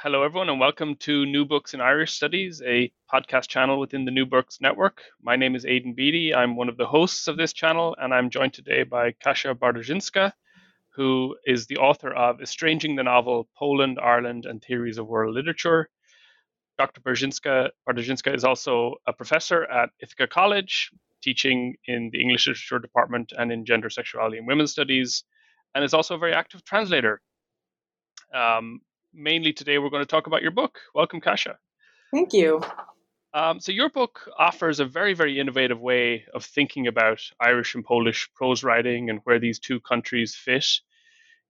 Hello, everyone, and welcome to New Books in Irish Studies, a podcast channel within the New Books Network. My name is Aidan Beatty. I'm one of the hosts of this channel, and I'm joined today by Kasia Bartoszyńska, who is the author of Estranging the Novel Poland, Ireland, and Theories of World Literature. Dr. Bartoszyńska, Bartoszyńska is also a professor at Ithaca College, teaching in the English Literature Department and in Gender, Sexuality, and Women's Studies, and is also a very active translator. Um, mainly today we're going to talk about your book. Welcome, Kasia. Thank you. Um, so your book offers a very, very innovative way of thinking about Irish and Polish prose writing and where these two countries fit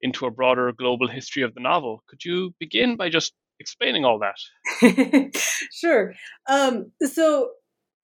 into a broader global history of the novel. Could you begin by just explaining all that? sure. Um, so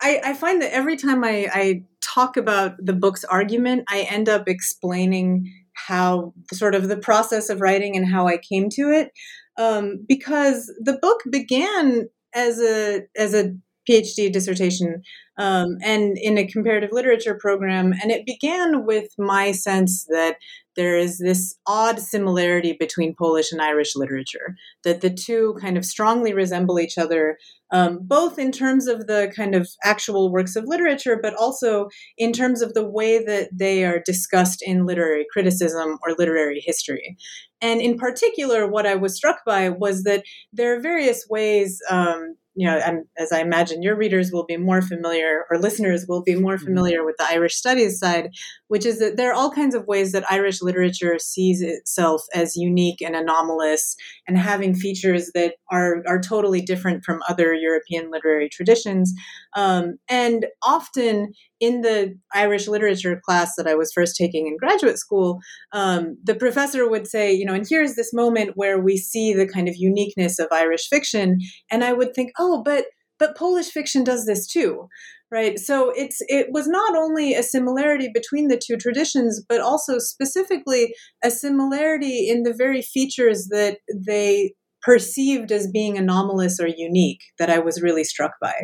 I, I, find that every time I, I talk about the book's argument, I end up explaining how sort of the process of writing and how I came to it um, because the book began as a as a PhD dissertation um, and in a comparative literature program, and it began with my sense that there is this odd similarity between Polish and Irish literature, that the two kind of strongly resemble each other, um, both in terms of the kind of actual works of literature, but also in terms of the way that they are discussed in literary criticism or literary history. And in particular, what I was struck by was that there are various ways um, you know, and as I imagine your readers will be more familiar, or listeners will be more mm-hmm. familiar with the Irish studies side, which is that there are all kinds of ways that Irish literature sees itself as unique and anomalous and having features that are, are totally different from other European literary traditions. Um, and often in the Irish literature class that I was first taking in graduate school, um, the professor would say, you know, and here's this moment where we see the kind of uniqueness of Irish fiction. And I would think, oh, but but Polish fiction does this too, right? So it's it was not only a similarity between the two traditions, but also specifically a similarity in the very features that they perceived as being anomalous or unique that I was really struck by.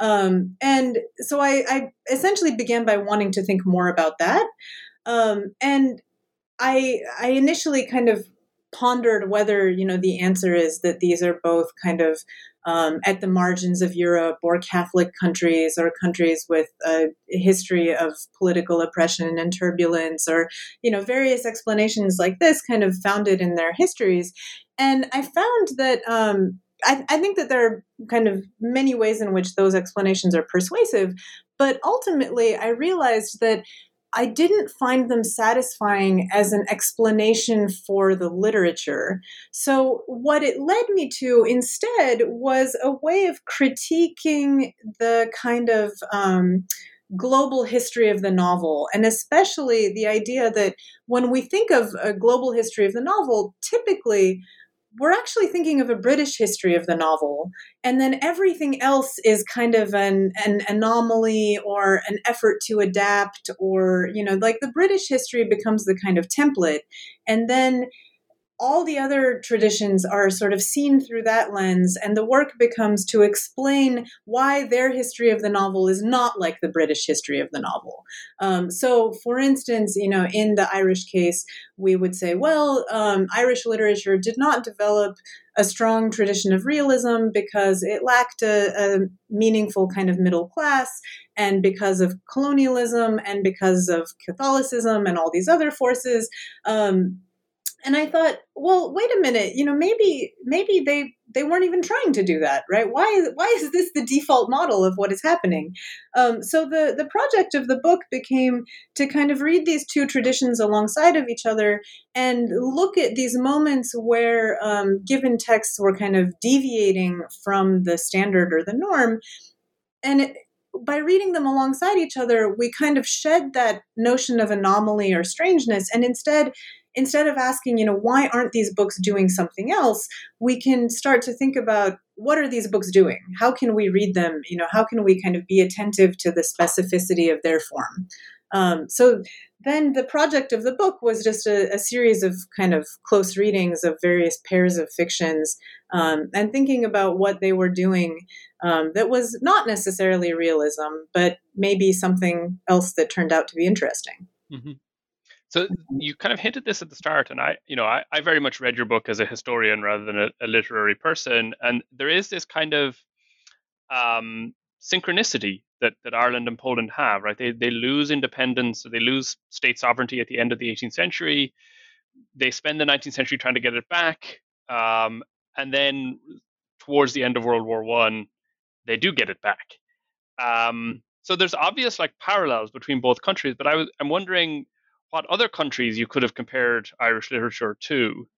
Um, and so I, I, essentially began by wanting to think more about that. Um, and I, I initially kind of pondered whether you know the answer is that these are both kind of um, at the margins of Europe or Catholic countries or countries with a history of political oppression and turbulence or you know various explanations like this kind of founded in their histories and I found that um, I, I think that there are kind of many ways in which those explanations are persuasive, but ultimately I realized that I didn't find them satisfying as an explanation for the literature. So, what it led me to instead was a way of critiquing the kind of um, global history of the novel, and especially the idea that when we think of a global history of the novel, typically we're actually thinking of a British history of the novel, and then everything else is kind of an, an anomaly or an effort to adapt, or, you know, like the British history becomes the kind of template. And then all the other traditions are sort of seen through that lens, and the work becomes to explain why their history of the novel is not like the British history of the novel. Um, so, for instance, you know, in the Irish case, we would say, well, um, Irish literature did not develop a strong tradition of realism because it lacked a, a meaningful kind of middle class, and because of colonialism, and because of Catholicism, and all these other forces. Um, and I thought, well, wait a minute, you know, maybe maybe they they weren't even trying to do that, right? Why is why is this the default model of what is happening? Um, so the the project of the book became to kind of read these two traditions alongside of each other and look at these moments where um, given texts were kind of deviating from the standard or the norm, and it, by reading them alongside each other, we kind of shed that notion of anomaly or strangeness and instead instead of asking, you know, why aren't these books doing something else, we can start to think about what are these books doing? How can we read them? You know, how can we kind of be attentive to the specificity of their form? Um, so then the project of the book was just a, a, series of kind of close readings of various pairs of fictions um, and thinking about what they were doing um, that was not necessarily realism, but maybe something else that turned out to be interesting. Mm-hmm. So you kind of hinted this at the start, and I, you know, I, I very much read your book as a historian rather than a, a literary person, and there is this kind of um, synchronicity that, that Ireland and Poland have, right? They they lose independence, they lose state sovereignty at the end of the 18th century. They spend the 19th century trying to get it back, um, and then towards the end of World War One, they do get it back. Um, so there's obvious like parallels between both countries, but I was I'm wondering what other countries you could have compared Irish literature to.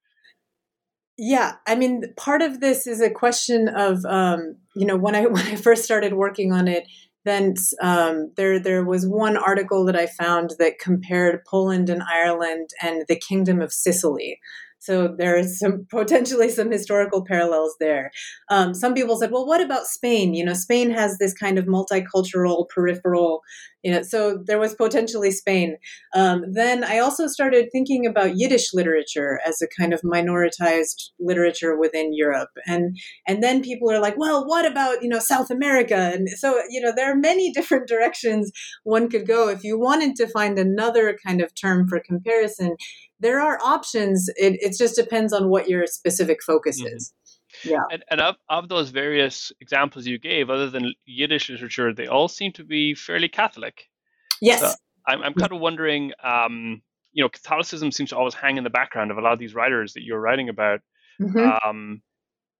Yeah, I mean, part of this is a question of um, you know when I when I first started working on it, then um, there there was one article that I found that compared Poland and Ireland and the Kingdom of Sicily. So there's some potentially some historical parallels there. Um, some people said, well, what about Spain? You know, Spain has this kind of multicultural peripheral, you know, so there was potentially Spain. Um, then I also started thinking about Yiddish literature as a kind of minoritized literature within Europe. And, and then people are like, well, what about, you know, South America? And so, you know, there are many different directions one could go. If you wanted to find another kind of term for comparison, there are options. It, it just depends on what your specific focus mm-hmm. is. Yeah. And, and of, of those various examples you gave, other than Yiddish literature, they all seem to be fairly Catholic. Yes. So I'm, I'm kind of wondering, um, you know, Catholicism seems to always hang in the background of a lot of these writers that you're writing about, mm-hmm. um,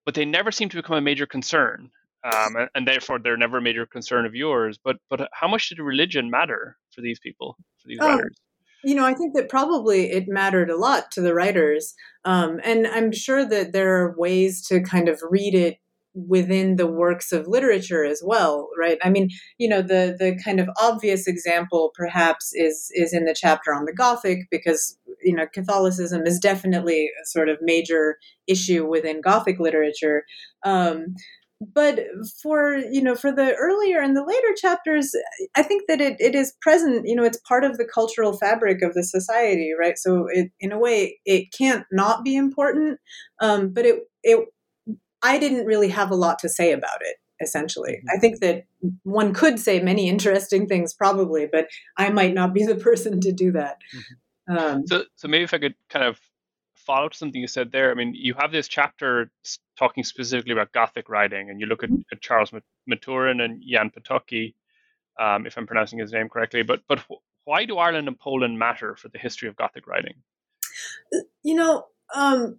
but they never seem to become a major concern. Um, and, and, therefore they're never a major concern of yours. But but how much did religion matter for these people, for these oh, writers? You know, I think that probably it mattered a lot to the writers. Um, and I'm sure that there are ways to kind of read it within the works of literature as well right i mean you know the the kind of obvious example perhaps is is in the chapter on the gothic because you know catholicism is definitely a sort of major issue within gothic literature um, but for you know for the earlier and the later chapters i think that it, it is present you know it's part of the cultural fabric of the society right so it, in a way it can't not be important um, but it it i didn't really have a lot to say about it essentially mm-hmm. i think that one could say many interesting things probably but i might not be the person to do that mm-hmm. um, so so maybe if i could kind of follow up something you said there. I mean, you have this chapter talking specifically about Gothic writing, and you look at, mm-hmm. at Charles Maturin and Jan Potocki, um, if I'm pronouncing his name correctly. But but why do Ireland and Poland matter for the history of Gothic writing? You know, um,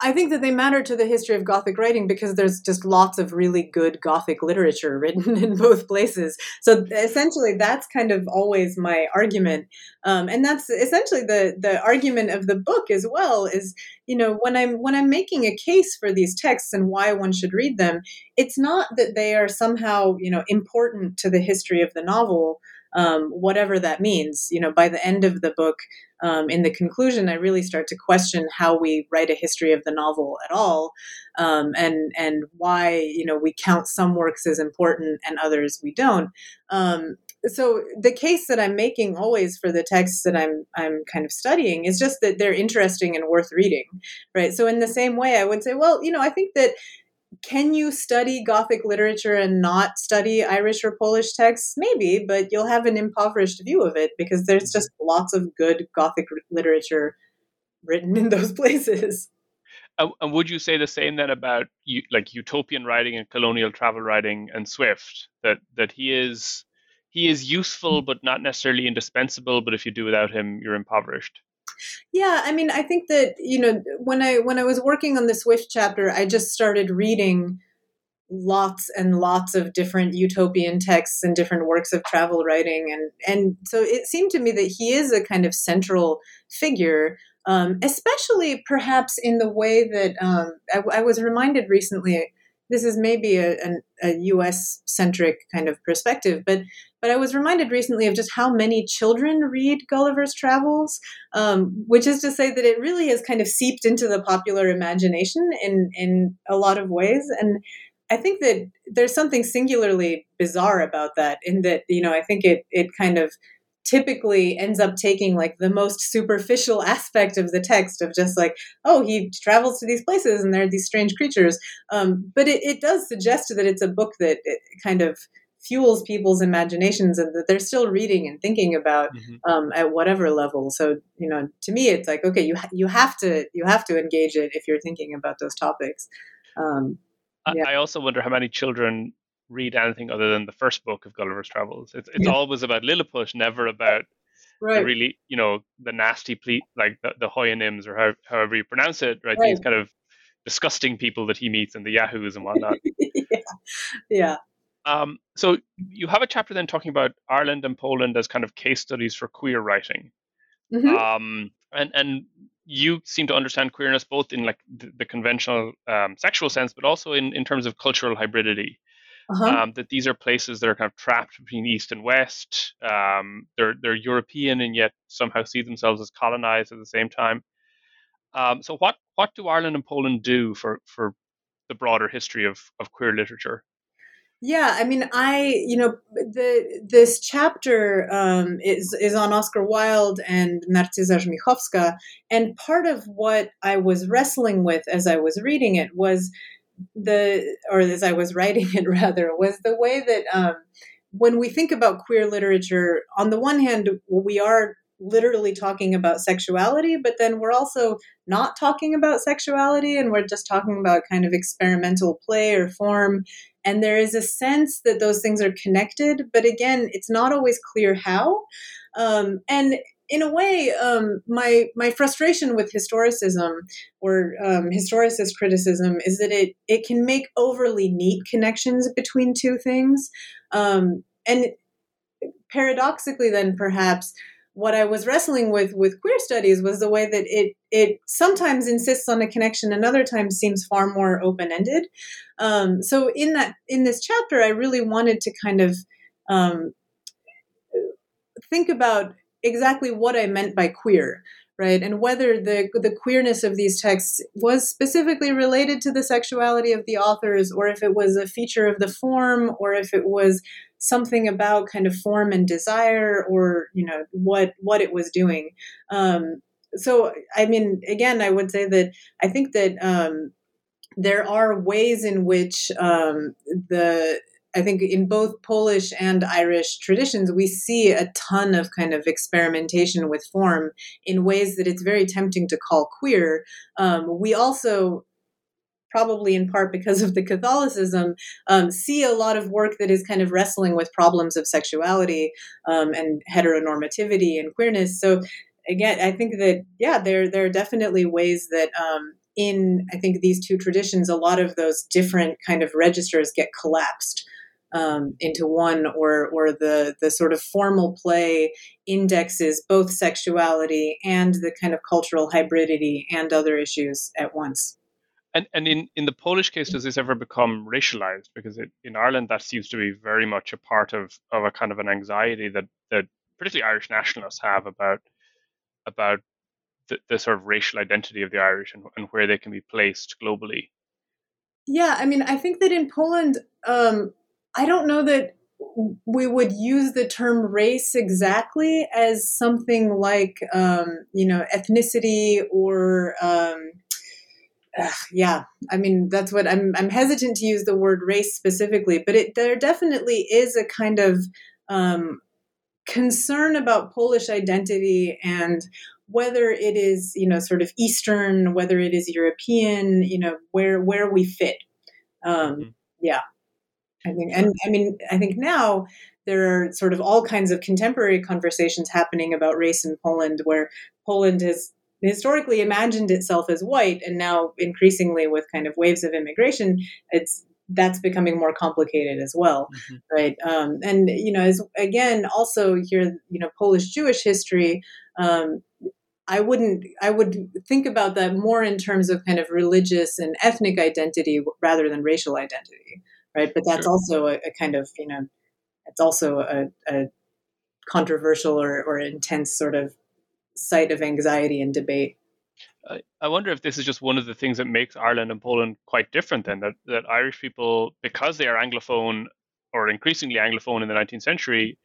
I think that they matter to the history of Gothic writing because there's just lots of really good Gothic literature written in both places. So essentially, that's kind of always my argument, um, and that's essentially the the argument of the book as well. Is you know when I'm when I'm making a case for these texts and why one should read them, it's not that they are somehow you know important to the history of the novel um, whatever that means. You know, by the end of the book, um, in the conclusion, I really start to question how we write a history of the novel at all, um, and and why you know we count some works as important and others we don't. Um, so the case that I'm making always for the texts that I'm I'm kind of studying is just that they're interesting and worth reading, right? So in the same way, I would say, well, you know, I think that can you study Gothic literature and not study Irish or Polish texts? Maybe, but you'll have an impoverished view of it because there's mm-hmm. just lots of good Gothic literature written in those places. and would you say the same then about like utopian writing and colonial travel writing and Swift that that he is he is useful mm. but not necessarily indispensable, but if you do without him, you're impoverished? Yeah, I mean, I think that you know when I when I was working on the Swift chapter, I just started reading lots and lots of different utopian texts and different works of travel writing and and so it seemed to me that he is a kind of central figure um, especially perhaps in the way that um, I, I, was reminded recently this is maybe a, a, a U.S. centric kind of perspective, but but I was reminded recently of just how many children read Gulliver's Travels, um, which is to say that it really has kind of seeped into the popular imagination in in a lot of ways, and I think that there's something singularly bizarre about that. In that, you know, I think it it kind of typically ends up taking like the most superficial aspect of the text of just like oh he travels to these places and there are these strange creatures um, but it, it does suggest that it's a book that kind of fuels people's imaginations and that they're still reading and thinking about mm-hmm. um, at whatever level so you know to me it's like okay you ha- you have to you have to engage it if you're thinking about those topics um, yeah. I also wonder how many children read anything other than the first book of Gulliver's Travels. It's it's yeah. always about Lilliput, never about right. really, you know, the nasty ple- like the, the Houyhnhnms or how, however you pronounce it, right? right? These kind of disgusting people that he meets and the yahoos and whatnot. yeah. Yeah. Um, so you have a chapter then talking about Ireland and Poland as kind of case studies for queer writing. Mm-hmm. Um, and and you seem to understand queerness both in like the, the conventional um, sexual sense, but also in, in terms of cultural hybridity uh-huh. um, that these are places that are kind of trapped between East and West. Um, they're they're European and yet somehow see themselves as colonized at the same time. Um, so what what do Ireland and Poland do for for the broader history of of queer literature? Yeah, I mean, I you know the this chapter um, is is on Oscar Wilde and Narcyza Żmichowska, and part of what I was wrestling with as I was reading it was the or as I was writing it rather was the way that um, when we think about queer literature, on the one hand, we are literally talking about sexuality, but then we're also not talking about sexuality and we're just talking about kind of experimental play or form. And there is a sense that those things are connected, but again, it's not always clear how. Um, and in a way, um, my my frustration with historicism or um, historicist criticism is that it it can make overly neat connections between two things, um, and paradoxically, then perhaps what I was wrestling with with queer studies was the way that it it sometimes insists on a connection and other times seems far more open ended. Um, so in that in this chapter, I really wanted to kind of um, think about exactly what I meant by queer, right? And whether the the queerness of these texts was specifically related to the sexuality of the authors, or if it was a feature of the form, or if it was something about kind of form and desire, or you know what what it was doing. Um, so, I mean, again, I would say that I think that. Um, there are ways in which um, the I think in both Polish and Irish traditions, we see a ton of kind of experimentation with form in ways that it's very tempting to call queer. Um, we also probably in part because of the Catholicism, um, see a lot of work that is kind of wrestling with problems of sexuality um, and heteronormativity and queerness. So again, I think that yeah, there there are definitely ways that um, in I think these two traditions, a lot of those different kind of registers get collapsed um, into one, or or the the sort of formal play indexes both sexuality and the kind of cultural hybridity and other issues at once. And and in, in the Polish case, does this ever become racialized? Because it, in Ireland, that seems to be very much a part of, of a kind of an anxiety that, that particularly Irish nationalists have about about the, the sort of racial identity of the Irish and, and where they can be placed globally. Yeah, I mean, I think that in Poland, um, I don't know that we would use the term race exactly as something like um, you know ethnicity or um, uh, yeah. I mean that's what i'm i'm hesitant to use the word race specifically but it there definitely is a kind of um, concern about polish identity and whether it is you know sort of eastern whether it is european you know where where we fit. Um, mm-hmm. yeah I think, and I mean, I think now there are sort of all kinds of contemporary conversations happening about race in Poland, where Poland has historically imagined itself as white, and now increasingly with kind of waves of immigration, it's that's becoming more complicated as well, mm-hmm. right? Um, and you know, as again, also here, you know, Polish Jewish history. Um, I wouldn't, I would think about that more in terms of kind of religious and ethnic identity rather than racial identity, right? But that's sure. also a, a, kind of, you know, it's also a, a controversial or, or intense sort of site of anxiety and debate. I wonder if this is just one of the things that makes Ireland and Poland quite different. Then that, that Irish people, because they are anglophone or increasingly anglophone in the 19th century,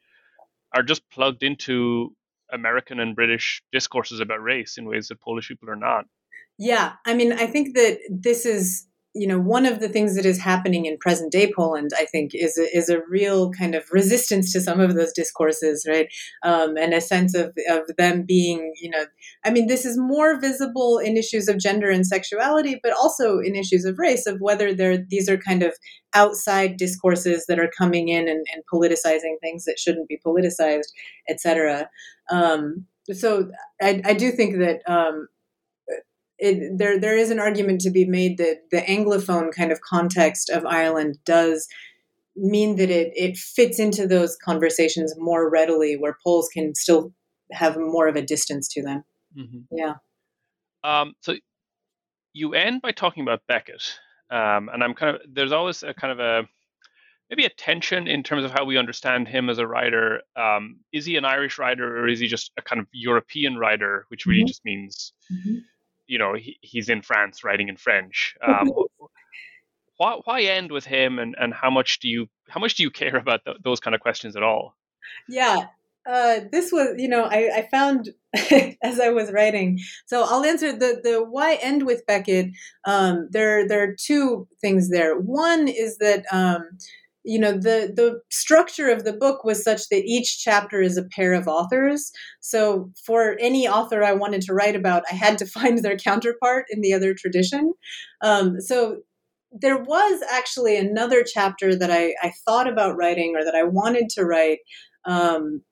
are just plugged into American and British discourses about race in ways that Polish people are not. Yeah, I mean, I think that this is you know one of the things that is happening in present day Poland, I think, is a, is a real kind of resistance to some of those discourses, right? Um, and a sense of of them being, you know, I mean, this is more visible in issues of gender and sexuality, but also in issues of race, of whether they're these are kind of outside discourses that are coming in and, and politicizing things that shouldn't be politicized, etc. Um, so I, I, do think that um, it, there there is an argument to be made that the anglophone kind of context of Ireland does mean that it it fits into those conversations more readily, where Poles can still have more of a distance to them. Mm-hmm. Yeah. Um, so you end by talking about Beckett, um, and I'm kind of there's always a kind of a maybe a tension in terms of how we understand him as a writer. Um, is he an Irish writer or is he just a kind of European writer, which really mm-hmm. just means mm-hmm you know he, he's in France writing in French. Um, why, why end with him, and, and how much do you how much do you care about those kind of questions at all? Yeah, uh, this was you know I, I found as I was writing. So I'll answer the the why end with Beckett. Um, there there are two things there. One is that. Um, you know the the structure of the book was such that each chapter is a pair of authors. So for any author i wanted to write about i had to find their counterpart in the other tradition. Um, so there was actually another chapter that I, I, thought about writing or that i wanted to write um,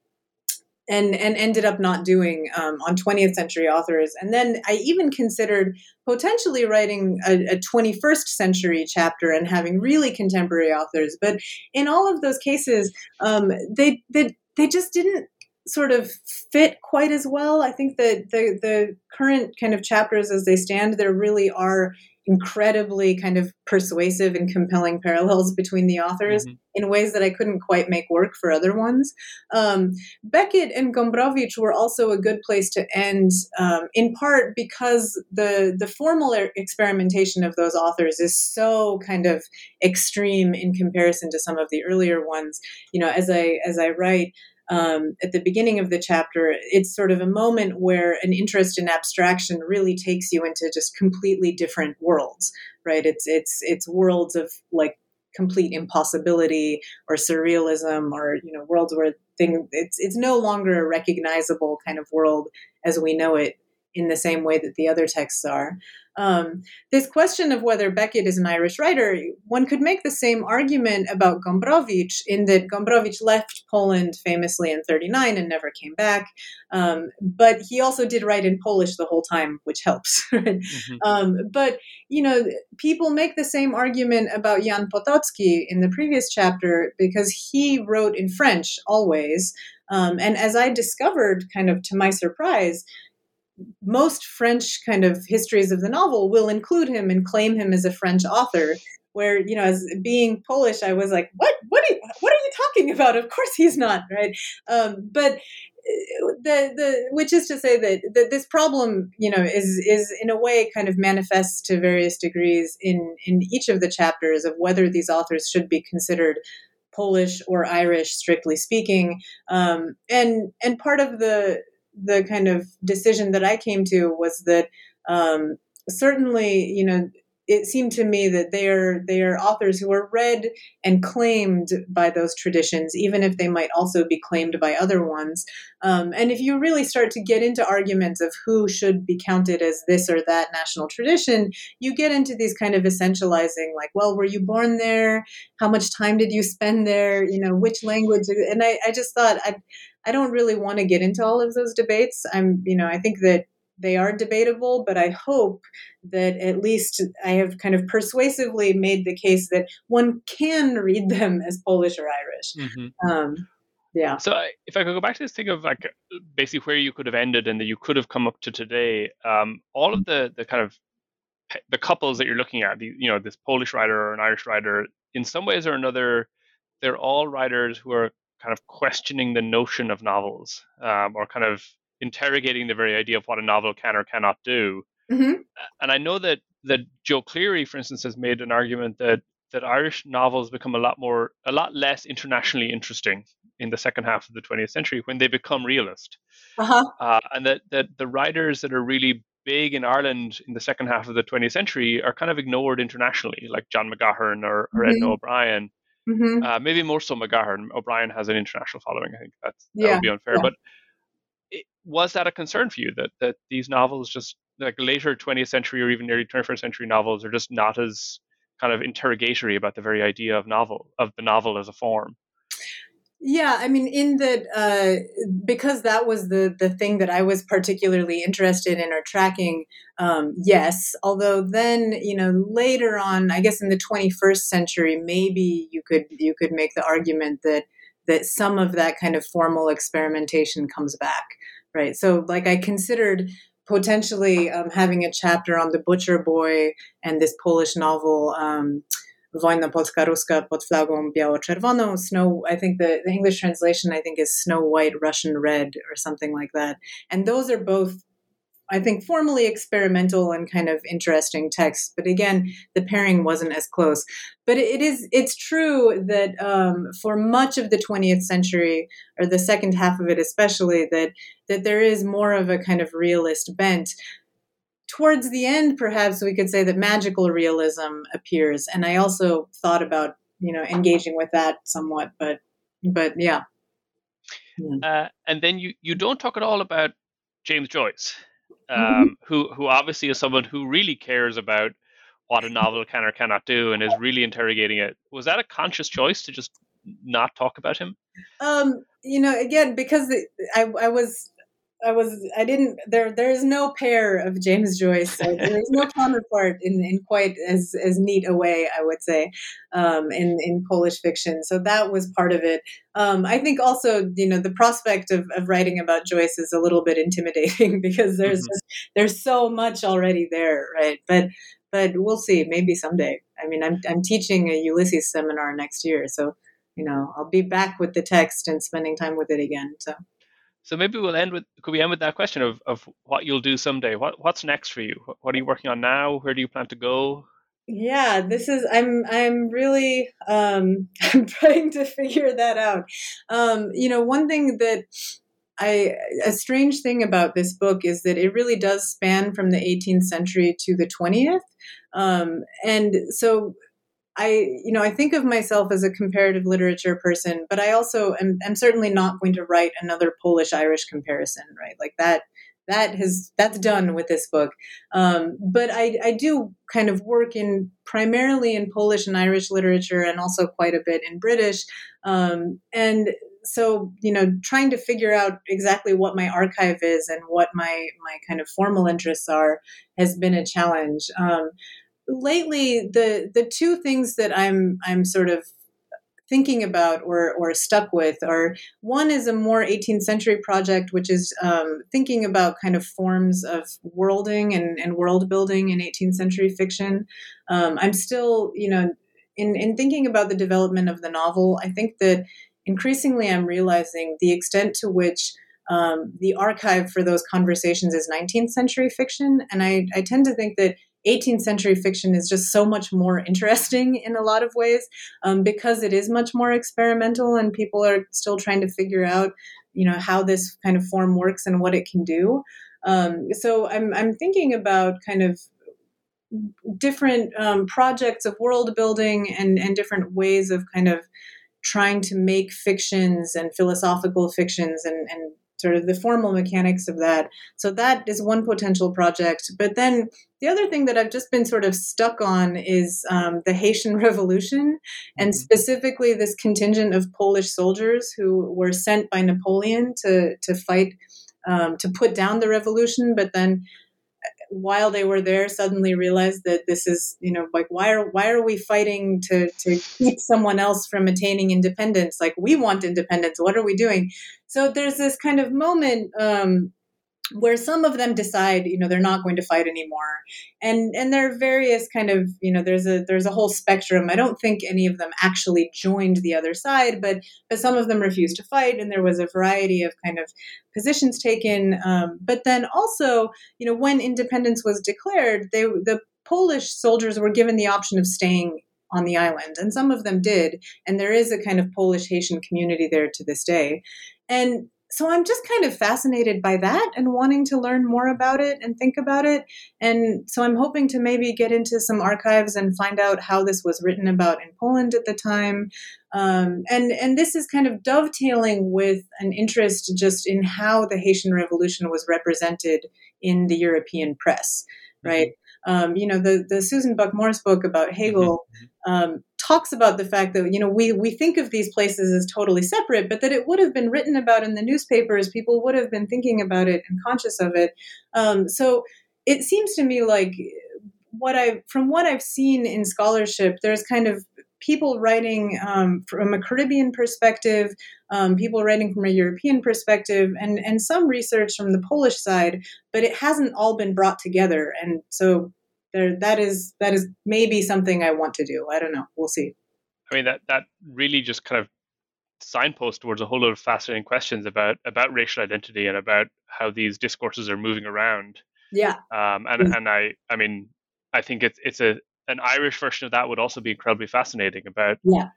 and and ended up not doing um, on 20th century authors. And then i even considered potentially writing a, a, 21st century chapter and having really contemporary authors. But in all of those cases um, they, they they just didn't sort of fit quite as well. I think that the the current kind of chapters as they stand there really are incredibly kind of persuasive and compelling parallels between the authors mm-hmm. in ways that I couldn't quite make work for other ones. Um, Beckett and Gombrowicz were also a good place to end, um, in part because the the formal experimentation of those authors is so kind of extreme in comparison to some of the earlier ones. You know, as I as I write um, at the beginning of the chapter, it's sort of a moment where an interest in abstraction really takes you into just completely different worlds, right? It's it's it's worlds of like complete impossibility or surrealism or you know worlds where thing it's it's no longer a recognizable kind of world as we know it in the same way that the other texts are. Um, this question of whether Beckett is an Irish writer, one could make the same argument about Gombrowicz in that Gombrowicz left Poland famously in 39 and never came back. Um, but he also did write in Polish the whole time, which helps. mm-hmm. um, but, you know, people make the same argument about Jan Potocki in the previous chapter because he wrote in French always. Um, and as I discovered, kind of to my surprise, most French kind of histories of the novel will include him and claim him as a French author. Where you know, as being Polish, I was like, "What? What are you, what are you talking about? Of course he's not, right?" Um, but uh, the the which is to say that, that this problem, you know, is is in a way kind of manifests to various degrees in in each of the chapters of whether these authors should be considered Polish or Irish, strictly speaking. Um, and and part of the the kind of decision that I came to was that um, certainly, you know, it seemed to me that they are they are authors who are read and claimed by those traditions, even if they might also be claimed by other ones. Um, and if you really start to get into arguments of who should be counted as this or that national tradition, you get into these kind of essentializing, like, well, were you born there? How much time did you spend there? You know, which language? And I, I just thought I I don't really want to get into all of those debates. I'm, you know, I think that they are debatable, but I hope that at least I have kind of persuasively made the case that one can read them as Polish or Irish. Mm-hmm. Um, Yeah. So if I could go back to this thing of like basically where you could have ended and that you could have come up to today, um, all of the the kind of the couples that you're looking at, you know, this Polish writer or an Irish writer, in some ways or another, they're all writers who are kind of questioning the notion of novels um, or kind of interrogating the very idea of what a novel can or cannot do. Mm-hmm. And I know that that Joe Cleary, for instance, has made an argument that that Irish novels become a lot more, a lot less internationally interesting in the second half of the 20th century when they become realist, uh-huh. uh, and that that the writers that are really big in Ireland in the second half of the 20th century are kind of ignored internationally, like John McGahern or, or mm-hmm. Edna O'Brien. Mm-hmm. Uh, maybe more so McGahern. O'Brien has an international following. I think that's, that yeah. would be unfair. Yeah. But it, was that a concern for you that that these novels just like later 20th century or even early 21st century novels are just not as kind of interrogatory about the very idea of novel of the novel as a form? Yeah, I mean, in that uh, because that was the the thing that I was particularly interested in or tracking. Um, yes, although then you know later on, I guess in the 21st century, maybe you could you could make the argument that that some of that kind of formal experimentation comes back, right? So, like I considered potentially um, having a chapter on the Butcher Boy and this Polish novel. Um, Wojna Polsko Ruska pod flagą biało-czerwoną. Snow, I think the, the English translation, I think, is Snow White, Russian Red, or something like that. And those are both, I think, formally experimental and kind of interesting texts. But again, the pairing wasn't as close. But it is, it's true that um, for much of the 20th century, or the second half of it especially, that that there is more of a kind of realist bent towards the end, perhaps we could say that magical realism appears. And I also thought about, you know, engaging with that somewhat, but, but yeah. Uh, and then you, you don't talk at all about James Joyce, um, mm-hmm. who, who obviously is someone who really cares about what a novel can or cannot do and is really interrogating it. Was that a conscious choice to just not talk about him? Um, you know, again, because I, I was I was I didn't there there is no pair of James Joyce. So there is no counterpart in, in quite as as neat a way, I would say, um, in in Polish fiction. So that was part of it. Um, I think also you know the prospect of, of writing about Joyce is a little bit intimidating because there's mm-hmm. just there's so much already there, right? But but we'll see. Maybe someday. I mean, I'm I'm teaching a Ulysses seminar next year, so you know I'll be back with the text and spending time with it again. So. So maybe we'll end with could we end with that question of, of what you'll do someday? What what's next for you? What are you working on now? Where do you plan to go? Yeah, this is I'm I'm really um I'm trying to figure that out. Um, you know, one thing that I a strange thing about this book is that it really does span from the 18th century to the 20th. Um, and so I, you know, I think of myself as a comparative literature person, but I also am, am certainly not going to write another Polish Irish comparison, right? Like that, that has that's done with this book. Um, but I, I do kind of work in primarily in Polish and Irish literature, and also quite a bit in British. Um, and so, you know, trying to figure out exactly what my archive is and what my my kind of formal interests are has been a challenge. Um, lately the the two things that I'm I'm sort of thinking about or, or stuck with are one is a more 18th century project which is um, thinking about kind of forms of worlding and, and world building in 18th century fiction. Um, i'm still you know in, in thinking about the development of the novel i think that increasingly i'm realizing the extent to which um, the archive for those conversations is 19th century fiction and I, I tend to think that 18th century fiction is just so much more interesting in a lot of ways um, because it is much more experimental and people are still trying to figure out you know how this kind of form works and what it can do. Um, so I'm, I'm thinking about kind of different um, projects of world building and, and different ways of kind of trying to make fictions and philosophical fictions and, and sort of the formal mechanics of that. So that is one potential project. But then the other thing that I've just been sort of stuck on is um, the Haitian Revolution, and mm-hmm. specifically this contingent of Polish soldiers who were sent by Napoleon to to fight um, to put down the revolution, but then while they were there suddenly realized that this is you know like why are why are we fighting to to keep someone else from attaining independence? Like we want independence. What are we doing? So there's this kind of moment um, where some of them decide you know they're not going to fight anymore. And and there are various kind of you know there's a there's a whole spectrum. I don't think any of them actually joined the other side but but some of them refused to fight and there was a variety of kind of positions taken um, but then also you know when independence was declared they the polish soldiers were given the option of staying on the island and some of them did and there is a kind of polish haitian community there to this day. And so I'm just kind of fascinated by that and wanting to learn more about it and think about it. And so I'm hoping to maybe get into some archives and find out how this was written about in Poland at the time. Um, and and this is kind of dovetailing with an interest just in how the Haitian Revolution was represented in the European press, right? Mm-hmm. Um, you know, the the Susan Buck Morss book about Hegel mm-hmm. um, talks about the fact that you know we we think of these places as totally separate, but that it would have been written about in the newspapers. People would have been thinking about it and conscious of it. Um, so it seems to me like what I from what I've seen in scholarship, there's kind of people writing um, from a Caribbean perspective, um, people writing from a European perspective, and and some research from the Polish side, but it hasn't all been brought together. And so there, that is that is maybe something I want to do. I don't know. We'll see. I mean that that really just kind of signpost towards a whole lot of fascinating questions about about racial identity and about how these discourses are moving around. Yeah. Um, and mm-hmm. and I I mean I think it's it's a an Irish version of that would also be incredibly fascinating about yeah.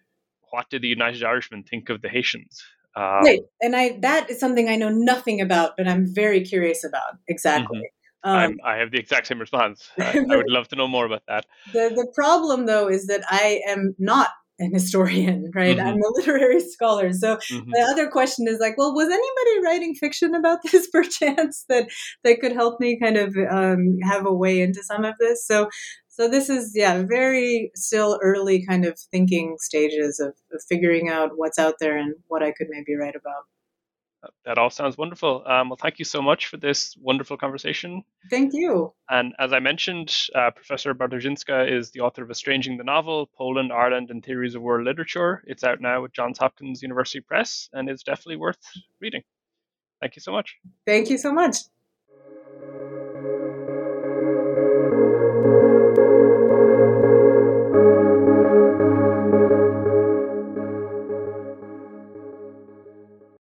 what did the United Irishmen think of the Haitians? Um, right, and I that is something I know nothing about, but I'm very curious about exactly. Mm-hmm. Um, i have the exact same response. I, I, would love to know more about that. The the problem though is that I am not an historian, right? Mm-hmm. I'm a literary scholar. So mm-hmm. the other question is like, well, was anybody writing fiction about this perchance that that could help me kind of um, have a way into some of this? So so this is yeah very still early kind of thinking stages of, of figuring out what's out there and what i could maybe write about that all sounds wonderful. Um, well, thank you so much for this wonderful conversation. Thank you. And as I mentioned, uh, Professor Bartoszyńska is the author of Estranging the Novel, Poland, Ireland, and Theories of World Literature. It's out now at Johns Hopkins University Press and it's definitely worth reading. Thank you so much. Thank you so much.